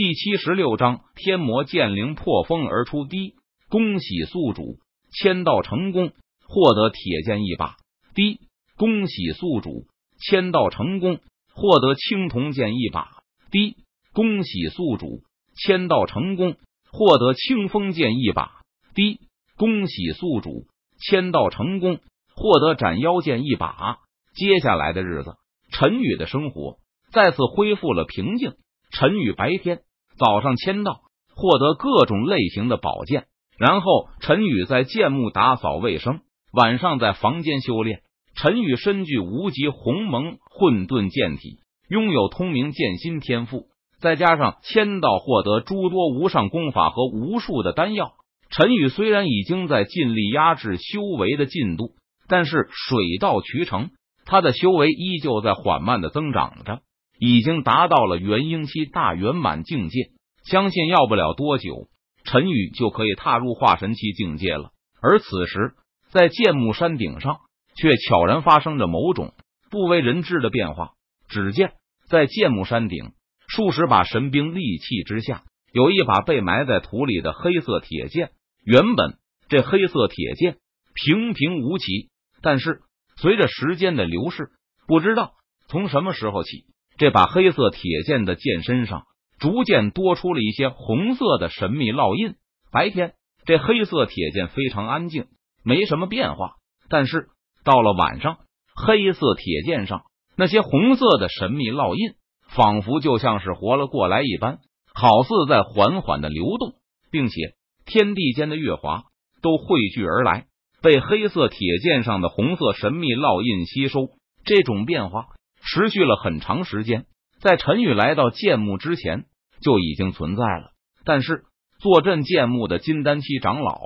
第七十六章天魔剑灵破风而出。第一，恭喜宿主签到成功，获得铁剑一把。第一，恭喜宿主签到成功，获得青铜剑一把。第一，恭喜宿主签到成功，获得清风剑一把。第一，恭喜宿主签到成功，获得斩妖剑一把。接下来的日子，陈宇的生活再次恢复了平静。陈宇白天早上签到，获得各种类型的宝剑，然后陈宇在剑幕打扫卫生，晚上在房间修炼。陈宇身具无极鸿蒙混沌剑体，拥有通明剑心天赋，再加上签到获得诸多无上功法和无数的丹药。陈宇虽然已经在尽力压制修为的进度，但是水到渠成。他的修为依旧在缓慢的增长着，已经达到了元婴期大圆满境界。相信要不了多久，陈宇就可以踏入化神期境界了。而此时，在剑木山顶上，却悄然发生着某种不为人知的变化。只见在剑木山顶数十把神兵利器之下，有一把被埋在土里的黑色铁剑。原本这黑色铁剑平平无奇，但是。随着时间的流逝，不知道从什么时候起，这把黑色铁剑的剑身上逐渐多出了一些红色的神秘烙印。白天，这黑色铁剑非常安静，没什么变化。但是到了晚上，黑色铁剑上那些红色的神秘烙印，仿佛就像是活了过来一般，好似在缓缓的流动，并且天地间的月华都汇聚而来。被黑色铁剑上的红色神秘烙印吸收，这种变化持续了很长时间，在陈宇来到剑墓之前就已经存在了。但是坐镇剑墓的金丹期长老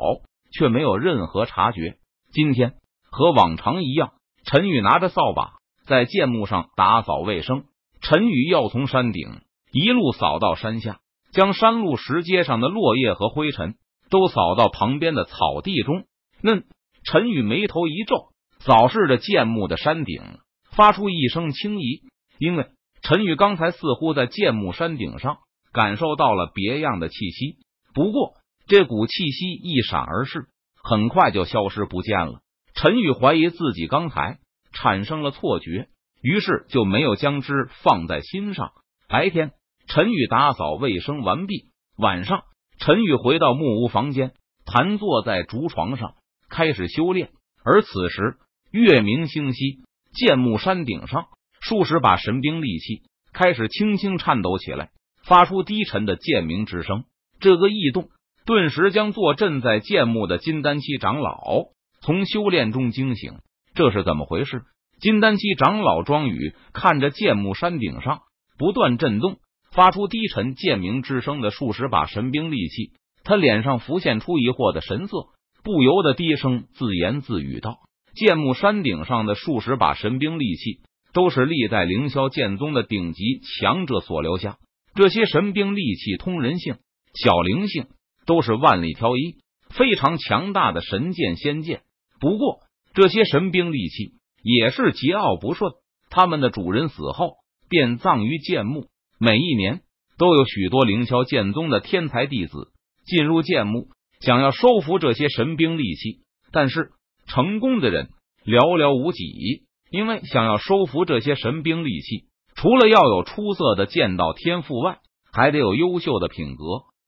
却没有任何察觉。今天和往常一样，陈宇拿着扫把在剑墓上打扫卫生。陈宇要从山顶一路扫到山下，将山路石阶上的落叶和灰尘都扫到旁边的草地中。那。陈宇眉头一皱，扫视着剑木的山顶，发出一声轻疑。因为陈宇刚才似乎在剑木山顶上感受到了别样的气息，不过这股气息一闪而逝，很快就消失不见了。陈宇怀疑自己刚才产生了错觉，于是就没有将之放在心上。白天，陈宇打扫卫生完毕，晚上，陈宇回到木屋房间，盘坐在竹床上。开始修炼，而此时月明星稀，剑木山顶上数十把神兵利器开始轻轻颤抖起来，发出低沉的剑鸣之声。这个异动顿时将坐镇在剑木的金丹期长老从修炼中惊醒。这是怎么回事？金丹期长老庄宇看着剑木山顶上不断震动、发出低沉剑鸣之声的数十把神兵利器，他脸上浮现出疑惑的神色。不由得低声自言自语道：“剑木山顶上的数十把神兵利器，都是历代凌霄剑宗的顶级强者所留下。这些神兵利器通人性、小灵性，都是万里挑一、非常强大的神剑仙剑。不过，这些神兵利器也是桀骜不顺，他们的主人死后便葬于剑墓。每一年，都有许多凌霄剑宗的天才弟子进入剑墓。”想要收服这些神兵利器，但是成功的人寥寥无几。因为想要收服这些神兵利器，除了要有出色的剑道天赋外，还得有优秀的品格，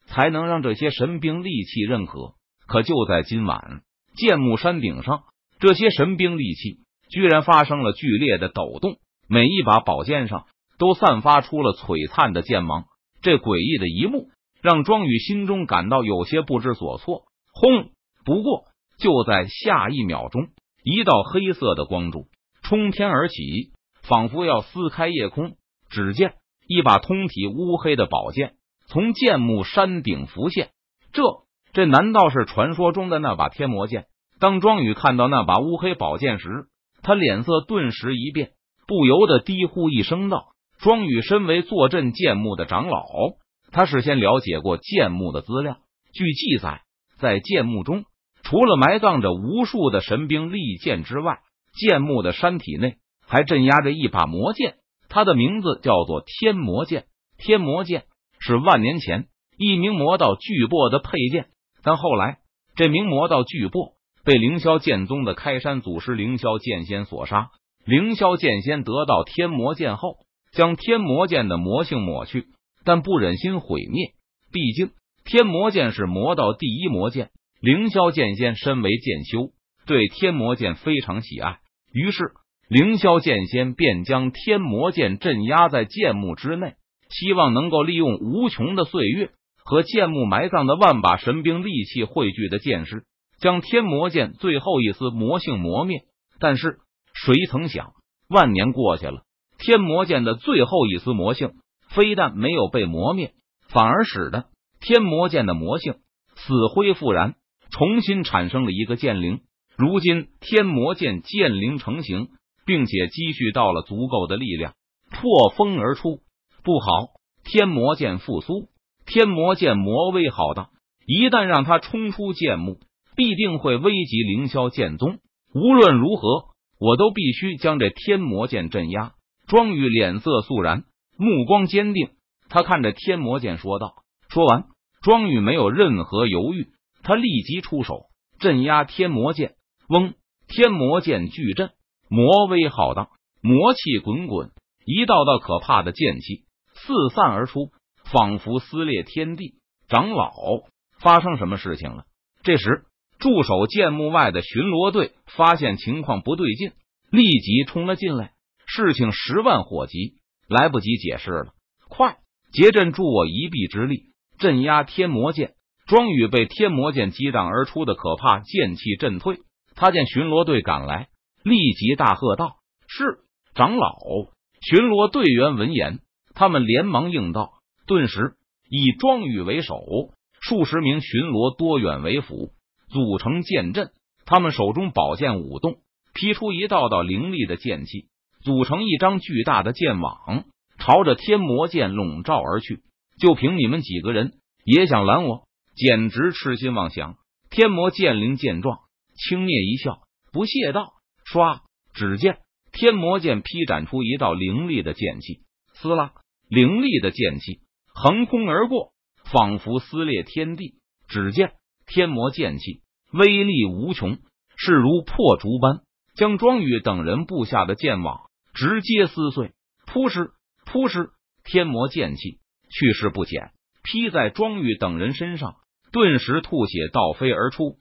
才能让这些神兵利器认可。可就在今晚，剑木山顶上，这些神兵利器居然发生了剧烈的抖动，每一把宝剑上都散发出了璀璨的剑芒。这诡异的一幕。让庄宇心中感到有些不知所措。轰！不过就在下一秒钟，一道黑色的光柱冲天而起，仿佛要撕开夜空。只见一把通体乌黑的宝剑从剑木山顶浮现。这这难道是传说中的那把天魔剑？当庄宇看到那把乌黑宝剑时，他脸色顿时一变，不由得低呼一声道：“庄宇，身为坐镇剑木的长老。”他事先了解过剑墓的资料，据记载，在剑墓中，除了埋葬着无数的神兵利剑之外，剑墓的山体内还镇压着一把魔剑，它的名字叫做天魔剑。天魔剑是万年前一名魔道巨擘的佩剑，但后来这名魔道巨擘被凌霄剑宗的开山祖师凌霄剑仙所杀。凌霄剑仙得到天魔剑后，将天魔剑的魔性抹去，但不忍心毁灭。毕竟天魔剑是魔道第一魔剑，凌霄剑仙身为剑修，对天魔剑非常喜爱。于是，凌霄剑仙便将天魔剑镇压在剑墓之内，希望能够利用无穷的岁月和剑墓埋葬的万把神兵利器汇聚的剑势，将天魔剑最后一丝魔性磨灭。但是，谁曾想，万年过去了，天魔剑的最后一丝魔性非但没有被磨灭，反而使得天魔剑的魔性死灰复燃，重新产生了一个剑灵。如今天魔剑剑灵成型，并且积蓄到了足够的力量，破风而出。不好，天魔剑复苏！天魔剑魔威浩荡，一旦让他冲出剑幕，必定会危及凌霄剑宗。无论如何。我都必须将这天魔剑镇压。庄宇脸色肃然，目光坚定。他看着天魔剑说道：“说完，庄宇没有任何犹豫，他立即出手镇压天魔剑。嗡！天魔剑巨震，魔威浩荡，魔气滚滚，一道道可怕的剑气四散而出，仿佛撕裂天地。长老，发生什么事情了？”这时。驻守剑墓外的巡逻队发现情况不对劲，立即冲了进来。事情十万火急，来不及解释了。快结阵，助我一臂之力，镇压天魔剑。庄宇被天魔剑激荡而出的可怕剑气震退。他见巡逻队赶来，立即大喝道：“是长老！”巡逻队员闻言，他们连忙应道。顿时，以庄宇为首，数十名巡逻多远为辅。组成剑阵，他们手中宝剑舞动，劈出一道道凌厉的剑气，组成一张巨大的剑网，朝着天魔剑笼罩而去。就凭你们几个人也想拦我，简直痴心妄想！天魔剑灵见状，轻蔑一笑，不屑道：“唰！”只见天魔剑劈斩出一道凌厉的剑气，撕拉，凌厉的剑气横空而过，仿佛撕裂天地。只见天魔剑气。威力无穷，势如破竹般将庄宇等人布下的剑网直接撕碎。扑哧扑哧，天魔剑气去势不减，劈在庄宇等人身上，顿时吐血倒飞而出。